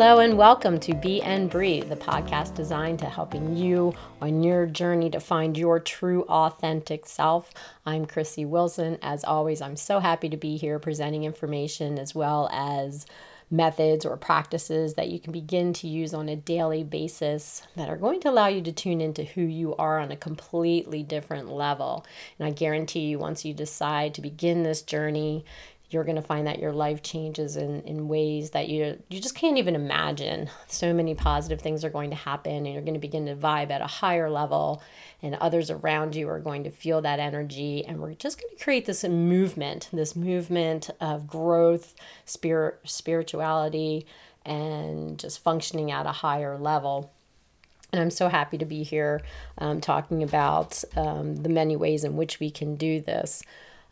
Hello and welcome to Be and Breathe, the podcast designed to helping you on your journey to find your true authentic self. I'm Chrissy Wilson. As always, I'm so happy to be here presenting information as well as methods or practices that you can begin to use on a daily basis that are going to allow you to tune into who you are on a completely different level. And I guarantee you, once you decide to begin this journey, you're going to find that your life changes in, in ways that you you just can't even imagine. So many positive things are going to happen and you're going to begin to vibe at a higher level and others around you are going to feel that energy and we're just going to create this movement, this movement of growth, spirit spirituality and just functioning at a higher level. And I'm so happy to be here um, talking about um, the many ways in which we can do this.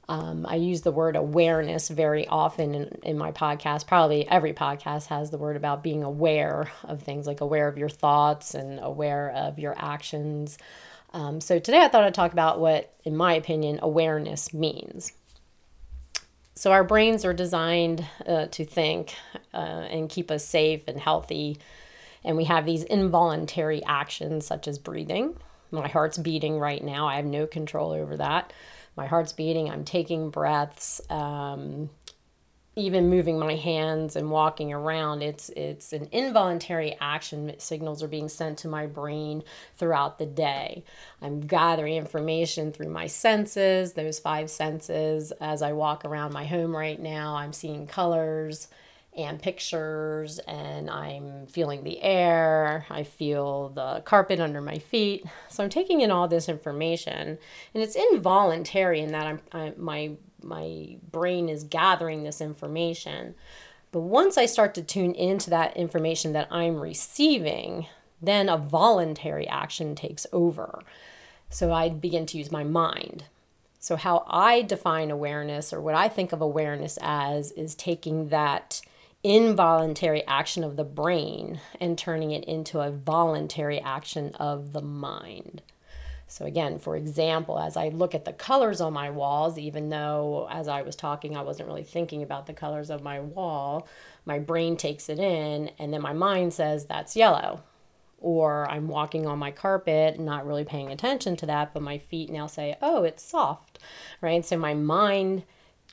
Um, I use the word awareness very often in, in my podcast. Probably every podcast has the word about being aware of things, like aware of your thoughts and aware of your actions. Um, so today I thought I'd talk about what, in my opinion, awareness means. So our brains are designed uh, to think uh, and keep us safe and healthy. And we have these involuntary actions such as breathing. My heart's beating right now. I have no control over that my heart's beating, I'm taking breaths, um, even moving my hands and walking around. It's it's an involuntary action. Signals are being sent to my brain throughout the day. I'm gathering information through my senses, those five senses. As I walk around my home right now, I'm seeing colors and pictures and I'm feeling the air. I feel the carpet under my feet. So I'm taking in all this information and it's involuntary in that I'm I, my my brain is gathering this information. But once I start to tune into that information that I'm receiving, then a voluntary action takes over. So I begin to use my mind. So, how I define awareness, or what I think of awareness as, is taking that involuntary action of the brain and turning it into a voluntary action of the mind. So, again, for example, as I look at the colors on my walls, even though as I was talking, I wasn't really thinking about the colors of my wall, my brain takes it in, and then my mind says that's yellow. Or I'm walking on my carpet, not really paying attention to that, but my feet now say, oh, it's soft, right? So, my mind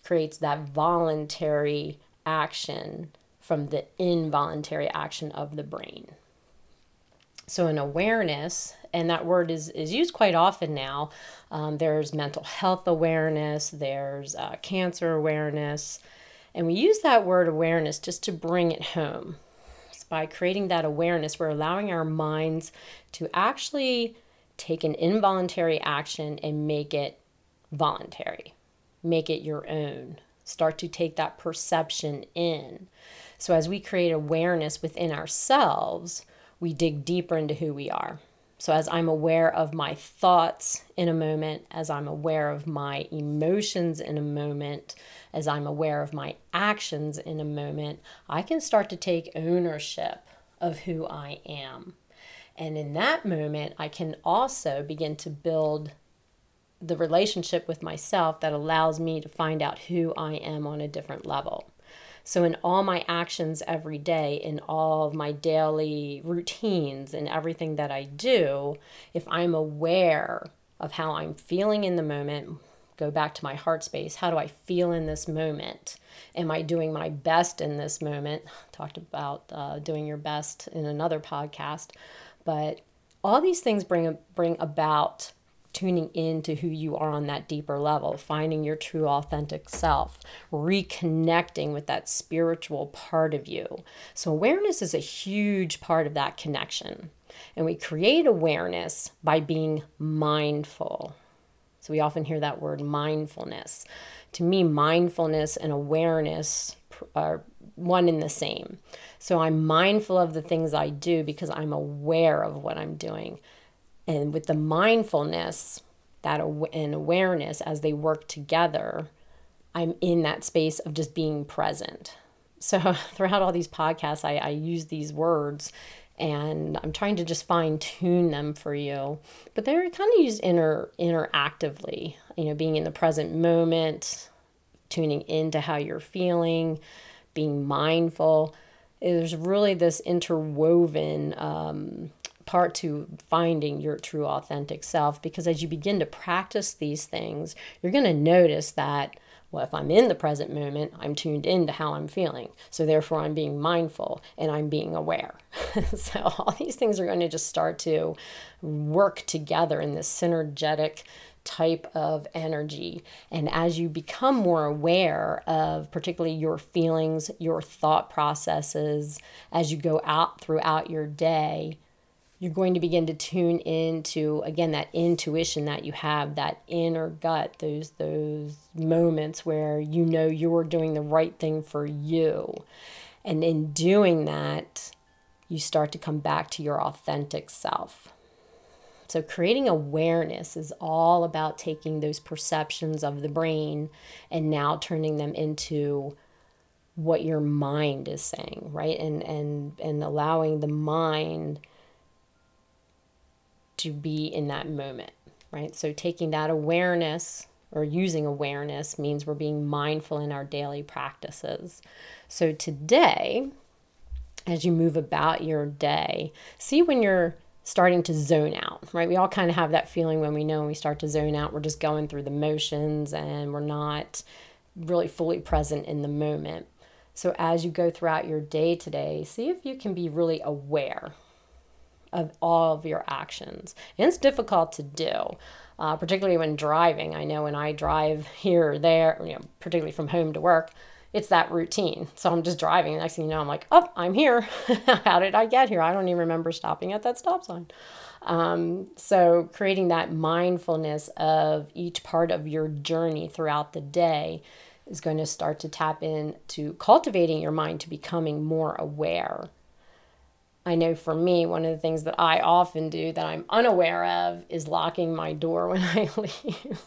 creates that voluntary action from the involuntary action of the brain. So, an awareness, and that word is, is used quite often now. Um, there's mental health awareness, there's uh, cancer awareness, and we use that word awareness just to bring it home. So by creating that awareness, we're allowing our minds to actually take an involuntary action and make it voluntary, make it your own start to take that perception in. So, as we create awareness within ourselves, we dig deeper into who we are. So, as I'm aware of my thoughts in a moment, as I'm aware of my emotions in a moment, as I'm aware of my actions in a moment, I can start to take ownership of who I am. And in that moment, I can also begin to build the relationship with myself that allows me to find out who I am on a different level. So, in all my actions every day, in all of my daily routines, and everything that I do, if I'm aware of how I'm feeling in the moment, go back to my heart space. How do I feel in this moment? Am I doing my best in this moment? Talked about uh, doing your best in another podcast, but all these things bring bring about tuning into who you are on that deeper level, finding your true authentic self, reconnecting with that spiritual part of you. So, awareness is a huge part of that connection. And we create awareness by being mindful. So, we often hear that word mindfulness. To me, mindfulness and awareness are one and the same. So, I'm mindful of the things I do because I'm aware of what I'm doing and with the mindfulness that and awareness as they work together i'm in that space of just being present. So throughout all these podcasts i, I use these words and i'm trying to just fine tune them for you. But they're kind of used inter interactively you know being in the present moment tuning into how you're feeling being mindful. There's really this interwoven um, part to finding your true authentic self because as you begin to practice these things, you're going to notice that well, if I'm in the present moment, I'm tuned into how I'm feeling. So therefore, I'm being mindful and I'm being aware. so all these things are going to just start to work together in this synergetic type of energy. And as you become more aware of particularly your feelings, your thought processes, as you go out throughout your day, you're going to begin to tune into again that intuition that you have that inner gut those those moments where you know you're doing the right thing for you. And in doing that you start to come back to your authentic self. So creating awareness is all about taking those perceptions of the brain and now turning them into what your mind is saying right? And and and allowing the mind to be in that moment, right? So taking that awareness or using awareness means we're being mindful in our daily practices. So today, as you move about your day, see when you're starting to zone out, right? We all kind of have that feeling when we know when we start to zone out, we're just going through the motions and we're not really fully present in the moment. So as you go throughout your day today, see if you can be really aware, of all of your actions. And it's difficult to do, uh, particularly when driving. I know when I drive here or there, you know, particularly from home to work, it's that routine. So I'm just driving. The next thing you know, I'm like, oh, I'm here. How did I get here? I don't even remember stopping at that stop sign. Um, so creating that mindfulness of each part of your journey throughout the day is going to start to tap into cultivating your mind to becoming more aware I know for me, one of the things that I often do that I'm unaware of is locking my door when I leave.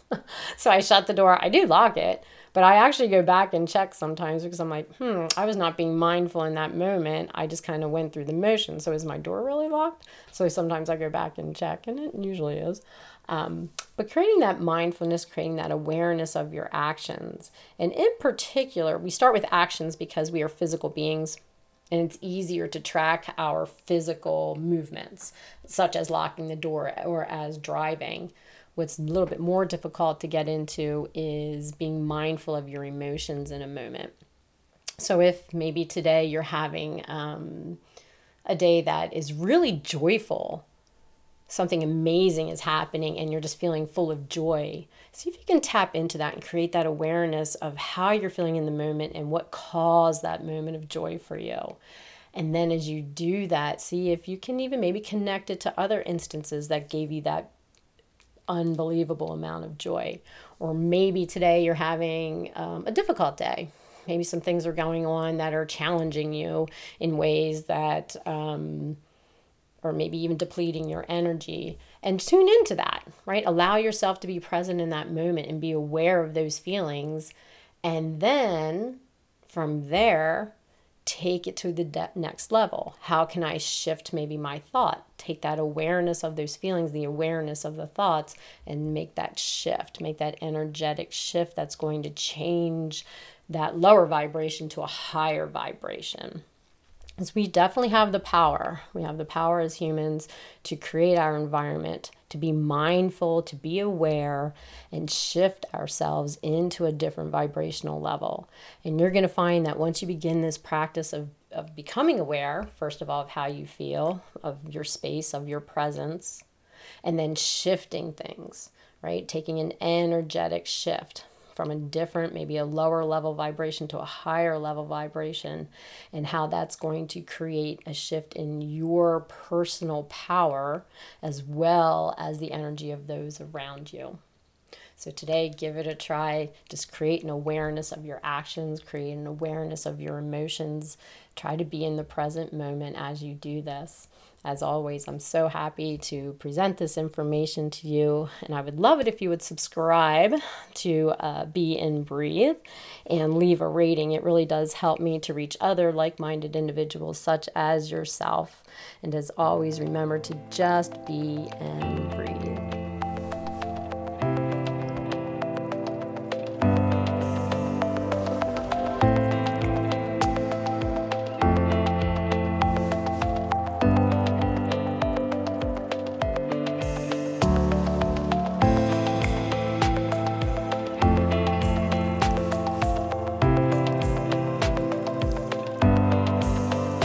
so I shut the door. I do lock it, but I actually go back and check sometimes because I'm like, hmm, I was not being mindful in that moment. I just kind of went through the motion. So is my door really locked? So sometimes I go back and check, and it usually is. Um, but creating that mindfulness, creating that awareness of your actions. And in particular, we start with actions because we are physical beings and it's easier to track our physical movements, such as locking the door or as driving. What's a little bit more difficult to get into is being mindful of your emotions in a moment. So, if maybe today you're having um, a day that is really joyful, something amazing is happening and you're just feeling full of joy. See if you can tap into that and create that awareness of how you're feeling in the moment and what caused that moment of joy for you. And then as you do that, see if you can even maybe connect it to other instances that gave you that unbelievable amount of joy. Or maybe today you're having um, a difficult day. Maybe some things are going on that are challenging you in ways that. Um, or maybe even depleting your energy and tune into that, right? Allow yourself to be present in that moment and be aware of those feelings. And then from there, take it to the de- next level. How can I shift maybe my thought? Take that awareness of those feelings, the awareness of the thoughts, and make that shift, make that energetic shift that's going to change that lower vibration to a higher vibration is we definitely have the power. We have the power as humans to create our environment, to be mindful, to be aware, and shift ourselves into a different vibrational level. And you're going to find that once you begin this practice of, of becoming aware, first of all, of how you feel, of your space, of your presence, and then shifting things, right? Taking an energetic shift from a different, maybe a lower level vibration to a higher level vibration, and how that's going to create a shift in your personal power as well as the energy of those around you. So today, give it a try. Just create an awareness of your actions, create an awareness of your emotions. Try to be in the present moment as you do this. As always, I'm so happy to present this information to you, and I would love it if you would subscribe to uh, Be and Breathe and leave a rating. It really does help me to reach other like minded individuals such as yourself. And as always, remember to just be and breathe.